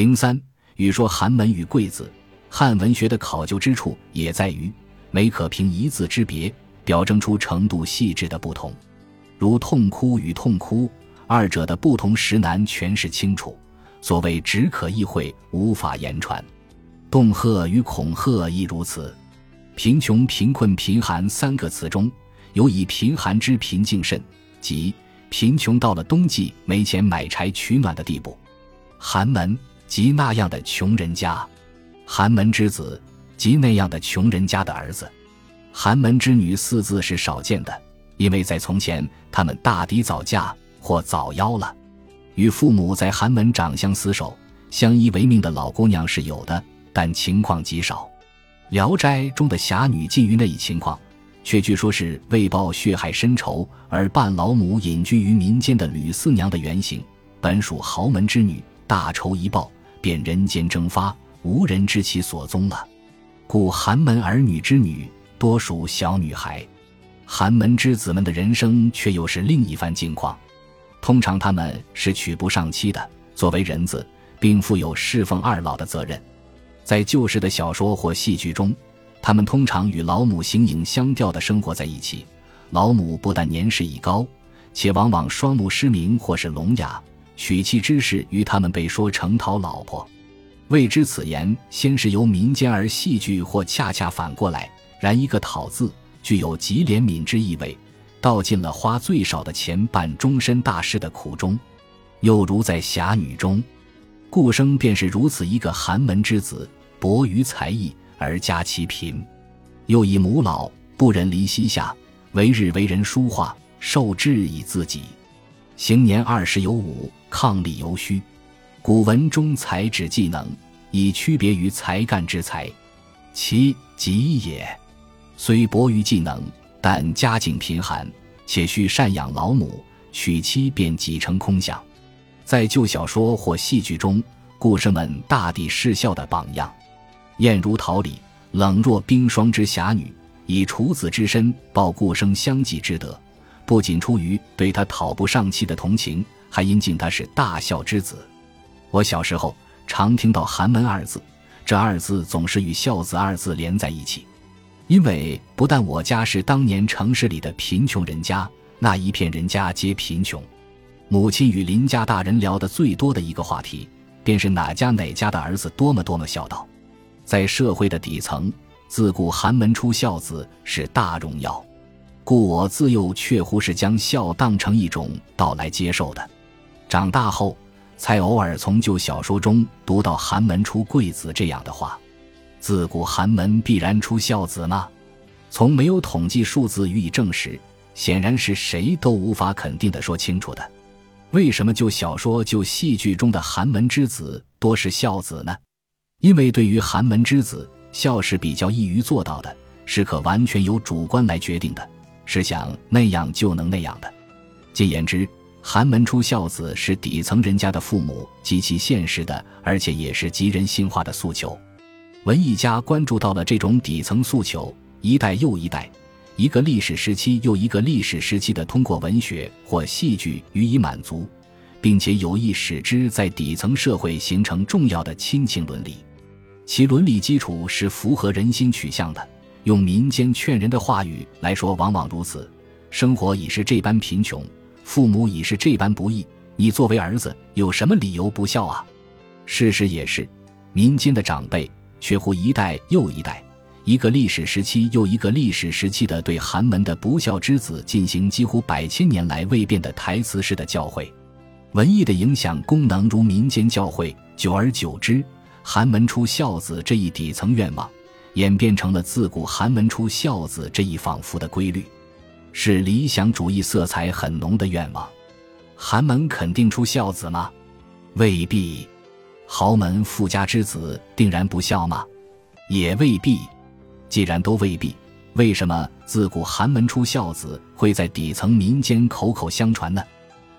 零三，语说寒门与贵子，汉文学的考究之处也在于，每可凭一字之别，表征出程度细致的不同。如痛哭与痛哭，二者的不同实难诠释清楚。所谓只可意会，无法言传。恫吓与恐吓亦如此。贫穷、贫困、贫寒三个词中有以贫寒之贫境甚，即贫穷到了冬季没钱买柴取暖的地步。寒门即那样的穷人家，寒门之子即那样的穷人家的儿子。寒门之女四字是少见的，因为在从前他们大抵早嫁或早夭了。与父母在寒门长相厮守、相依为命的老姑娘是有的，但情况极少。《聊斋》中的侠女近于那一情况，却据说是为报血海深仇而扮老母隐居于民间的吕四娘的原型。本属豪门之女，大仇一报，便人间蒸发，无人知其所踪了。故寒门儿女之女多属小女孩，寒门之子们的人生却又是另一番境况。通常他们是娶不上妻的，作为人子，并负有侍奉二老的责任。在旧时的小说或戏剧中，他们通常与老母形影相吊的生活在一起。老母不但年事已高，且往往双目失明或是聋哑。娶妻之事与他们被说成讨老婆。未知此言先是由民间而戏剧，或恰恰反过来。然一个“讨”字具有极怜悯之意味，道尽了花最少的钱办终身大事的苦衷。又如在侠女中，顾生便是如此一个寒门之子。博于才艺而家其贫，又以母老不忍离膝下，为日为人书画，受制以自己。行年二十有五，抗力尤虚。古文中才指技能，以区别于才干之才，其极也。虽博于技能，但家境贫寒，且需赡养老母，娶妻便几成空想。在旧小说或戏剧中，故事们大抵失效的榜样。艳如桃李，冷若冰霜之侠女，以处子之身报顾生相继之德，不仅出于对他讨不上妻的同情，还因敬他是大孝之子。我小时候常听到“寒门”二字，这二字总是与“孝子”二字连在一起，因为不但我家是当年城市里的贫穷人家，那一片人家皆贫穷。母亲与邻家大人聊得最多的一个话题，便是哪家哪家的儿子多么多么孝道。在社会的底层，自古寒门出孝子是大荣耀，故我自幼确乎是将孝当成一种道来接受的。长大后，才偶尔从旧小说中读到“寒门出贵子”这样的话。自古寒门必然出孝子吗？从没有统计数字予以证实，显然是谁都无法肯定的说清楚的。为什么旧小说、旧戏剧中的寒门之子多是孝子呢？因为对于寒门之子，孝是比较易于做到的，是可完全由主观来决定的，是想那样就能那样的。简言之，寒门出孝子是底层人家的父母极其现实的，而且也是极人性化的诉求。文艺家关注到了这种底层诉求，一代又一代，一个历史时期又一个历史时期的通过文学或戏剧予以满足，并且有意使之在底层社会形成重要的亲情伦理。其伦理基础是符合人心取向的。用民间劝人的话语来说，往往如此：生活已是这般贫穷，父母已是这般不易，你作为儿子有什么理由不孝啊？事实也是，民间的长辈却乎一代又一代，一个历史时期又一个历史时期的对寒门的不孝之子进行几乎百千年来未变的台词式的教诲。文艺的影响功能如民间教诲，久而久之。寒门出孝子这一底层愿望，演变成了自古寒门出孝子这一仿佛的规律，是理想主义色彩很浓的愿望。寒门肯定出孝子吗？未必。豪门富家之子定然不孝吗？也未必。既然都未必，为什么自古寒门出孝子会在底层民间口口相传呢？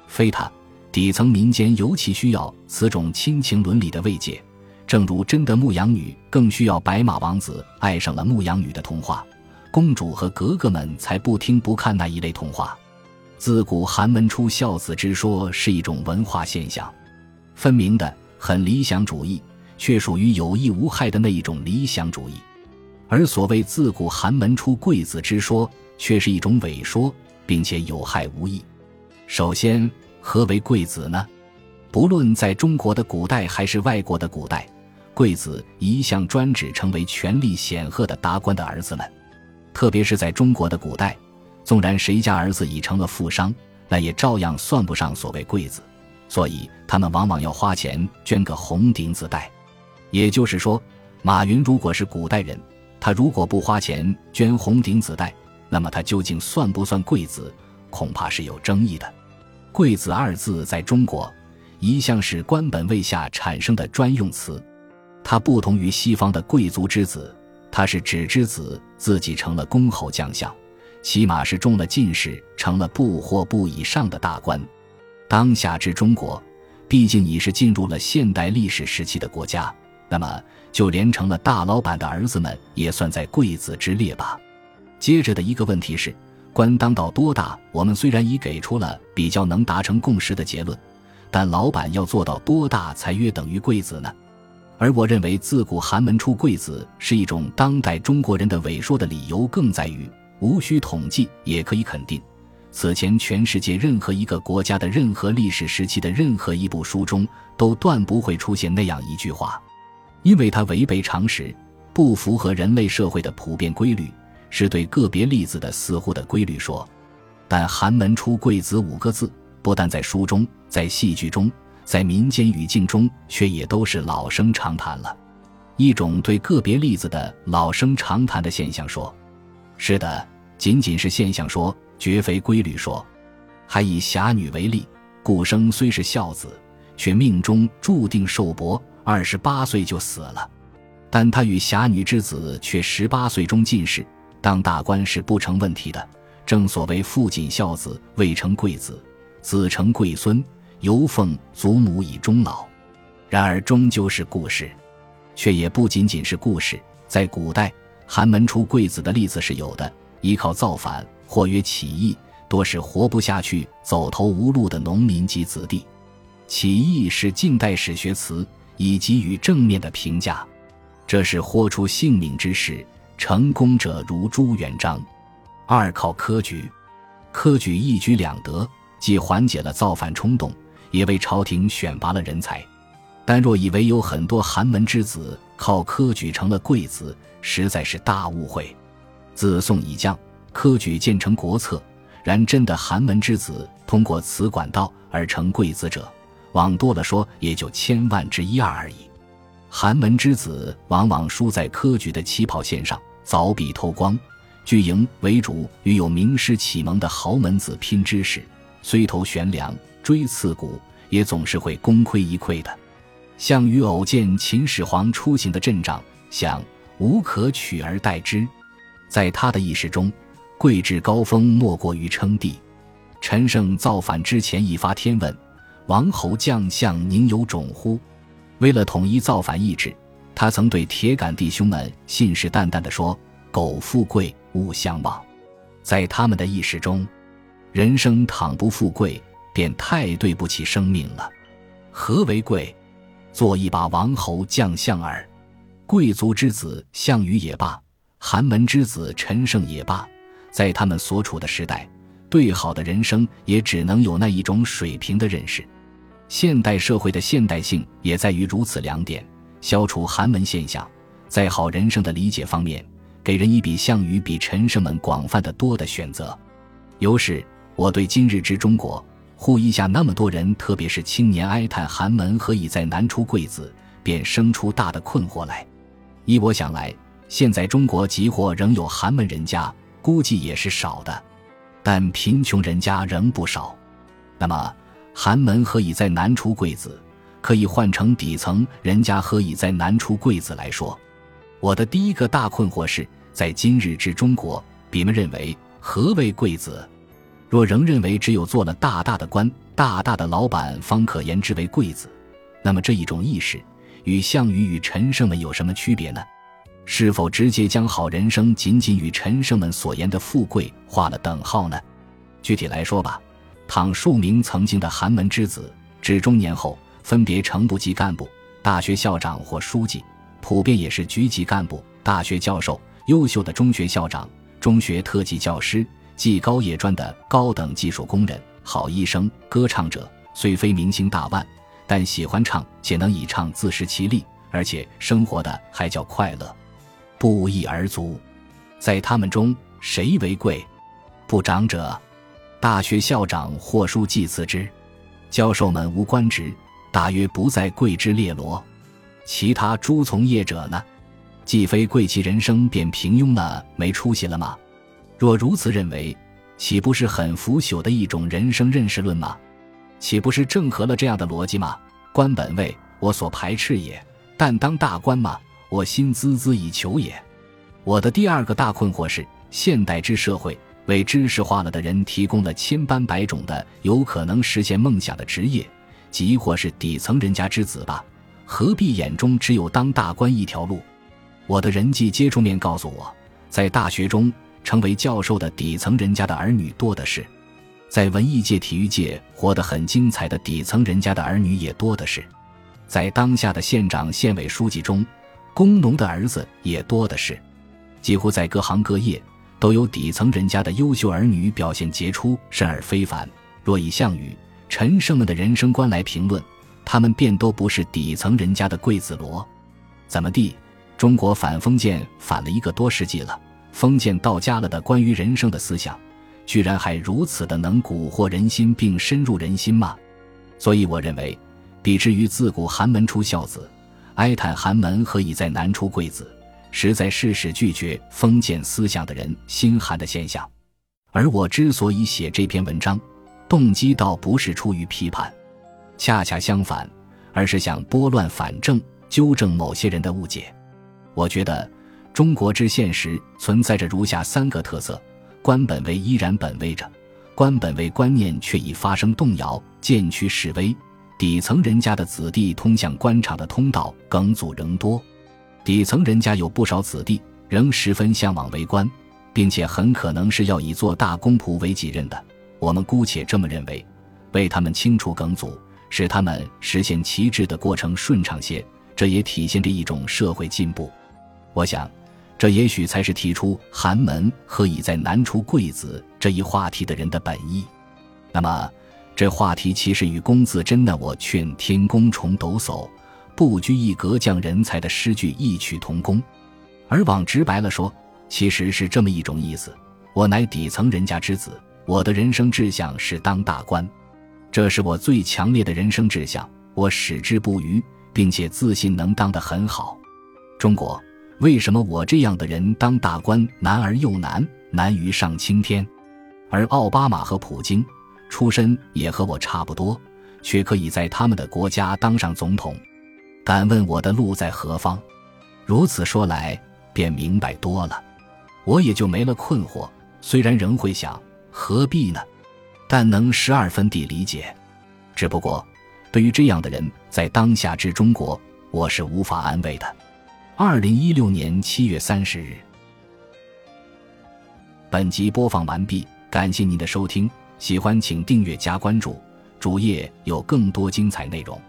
非他，底层民间尤其需要此种亲情伦理的慰藉。正如真的牧羊女更需要白马王子爱上了牧羊女的童话，公主和格格们才不听不看那一类童话。自古寒门出孝子之说是一种文化现象，分明的很理想主义，却属于有益无害的那一种理想主义。而所谓自古寒门出贵子之说，却是一种伪说，并且有害无益。首先，何为贵子呢？不论在中国的古代还是外国的古代，贵子一向专指成为权力显赫的达官的儿子们。特别是在中国的古代，纵然谁家儿子已成了富商，那也照样算不上所谓贵子。所以他们往往要花钱捐个红顶子戴。也就是说，马云如果是古代人，他如果不花钱捐红顶子戴，那么他究竟算不算贵子，恐怕是有争议的。贵子二字在中国一向是官本位下产生的专用词，它不同于西方的贵族之子，他是指之子自己成了公侯将相，起码是中了进士，成了部或部以上的大官。当下之中国，毕竟已是进入了现代历史时期的国家，那么就连成了大老板的儿子们也算在贵子之列吧。接着的一个问题是。官当到多大？我们虽然已给出了比较能达成共识的结论，但老板要做到多大才约等于贵子呢？而我认为，自古寒门出贵子是一种当代中国人的伪说的理由，更在于无需统计也可以肯定，此前全世界任何一个国家的任何历史时期的任何一部书中，都断不会出现那样一句话，因为它违背常识，不符合人类社会的普遍规律。是对个别例子的似乎的规律说，但“寒门出贵子”五个字，不但在书中，在戏剧中，在民间语境中，却也都是老生常谈了。一种对个别例子的老生常谈的现象说：“是的，仅仅是现象说，绝非规律说。”还以侠女为例，顾生虽是孝子，却命中注定寿薄，二十八岁就死了，但他与侠女之子却十八岁中进士。当大官是不成问题的，正所谓父谨孝子，未成贵子；子成贵孙，犹奉祖母以终老。然而终究是故事，却也不仅仅是故事。在古代，寒门出贵子的例子是有的，依靠造反或曰起义，多是活不下去、走投无路的农民及子弟。起义是近代史学词，以给予正面的评价，这是豁出性命之事。成功者如朱元璋，二靠科举，科举一举两得，既缓解了造反冲动，也为朝廷选拔了人才。但若以为有很多寒门之子靠科举成了贵子，实在是大误会。自宋以降，科举渐成国策，然真的寒门之子通过此管道而成贵子者，往多了说也就千万之一二而已。寒门之子往往输在科举的起跑线上。凿壁偷光，据营为主与有名师启蒙的豪门子拼知识，虽投悬梁锥刺骨，也总是会功亏一篑的。项羽偶见秦始皇出行的阵仗，想无可取而代之。在他的意识中，贵至高峰莫过于称帝。陈胜造反之前一发天问：“王侯将相宁有种乎？”为了统一造反意志。他曾对铁杆弟兄们信誓旦旦地说：“苟富贵，勿相忘。”在他们的意识中，人生倘不富贵，便太对不起生命了。何为贵？做一把王侯将相耳。贵族之子项羽也罢，寒门之子陈胜也罢，在他们所处的时代，对好的人生也只能有那一种水平的认识。现代社会的现代性也在于如此两点。消除寒门现象，在好人生的理解方面，给人一比项羽比陈胜们广泛的多的选择。由是，我对今日之中国，呼一下那么多人，特别是青年哀叹寒门何以在难出贵子，便生出大的困惑来。依我想来，现在中国即或仍有寒门人家，估计也是少的，但贫穷人家仍不少。那么，寒门何以在难出贵子？可以换成底层人家何以在难出贵子来说，我的第一个大困惑是在今日之中国，你们认为何为贵子？若仍认为只有做了大大的官、大大的老板方可言之为贵子，那么这一种意识与项羽与陈胜们有什么区别呢？是否直接将好人生仅仅与陈胜们所言的富贵画了等号呢？具体来说吧，倘数名曾经的寒门之子至中年后。分别成部级干部、大学校长或书记，普遍也是局级干部、大学教授、优秀的中学校长、中学特级教师、技高业专的高等技术工人、好医生、歌唱者。虽非明星大腕，但喜欢唱且能以唱自食其力，而且生活的还叫快乐，不一而足。在他们中，谁为贵？部长者，大学校长或书记辞之，教授们无官职，大约不在贵之列罗。其他诸从业者呢？既非贵，其人生便平庸了，没出息了吗？若如此认为，岂不是很腐朽的一种人生认识论吗？岂不是正合了这样的逻辑吗？官本位，我所排斥也；但当大官嘛，我心孜孜以求也。我的第二个大困惑是，现代之社会。为知识化了的人提供了千般百种的有可能实现梦想的职业，即或是底层人家之子吧，何必眼中只有当大官一条路？我的人际接触面告诉我，在大学中成为教授的底层人家的儿女多的是，在文艺界、体育界活得很精彩的底层人家的儿女也多的是，在当下的县长、县委书记中，工农的儿子也多的是，几乎在各行各业。都有底层人家的优秀儿女表现杰出，甚而非凡。若以项羽、陈胜们的人生观来评论，他们便都不是底层人家的贵子罗。怎么地？中国反封建反了一个多世纪了，封建到家了的关于人生的思想，居然还如此的能蛊惑人心并深入人心吗？所以我认为，比之于自古寒门出孝子，哀叹寒门何以在难出贵子。实在是使拒绝封建思想的人心寒的现象，而我之所以写这篇文章，动机倒不是出于批判，恰恰相反，而是想拨乱反正，纠正某些人的误解。我觉得中国之现实存在着如下三个特色：官本位依然本位着，官本位观念却已发生动摇，渐趋式微；底层人家的子弟通向官场的通道梗阻仍多。底层人家有不少子弟仍十分向往为官，并且很可能是要以做大公仆为己任的。我们姑且这么认为，为他们清除梗阻，使他们实现旗帜的过程顺畅些，这也体现着一种社会进步。我想，这也许才是提出“寒门何以在难除贵子”这一话题的人的本意。那么，这话题其实与龚自珍的“我劝天公重抖擞”。不拘一格降人才的诗句异曲同工，而往直白了说，其实是这么一种意思：我乃底层人家之子，我的人生志向是当大官，这是我最强烈的人生志向，我矢志不渝，并且自信能当得很好。中国为什么我这样的人当大官难而又难，难于上青天？而奥巴马和普京出身也和我差不多，却可以在他们的国家当上总统。敢问我的路在何方？如此说来，便明白多了，我也就没了困惑。虽然仍会想何必呢，但能十二分地理解。只不过，对于这样的人，在当下之中国，我是无法安慰的。二零一六年七月三十日，本集播放完毕，感谢您的收听。喜欢请订阅加关注，主页有更多精彩内容。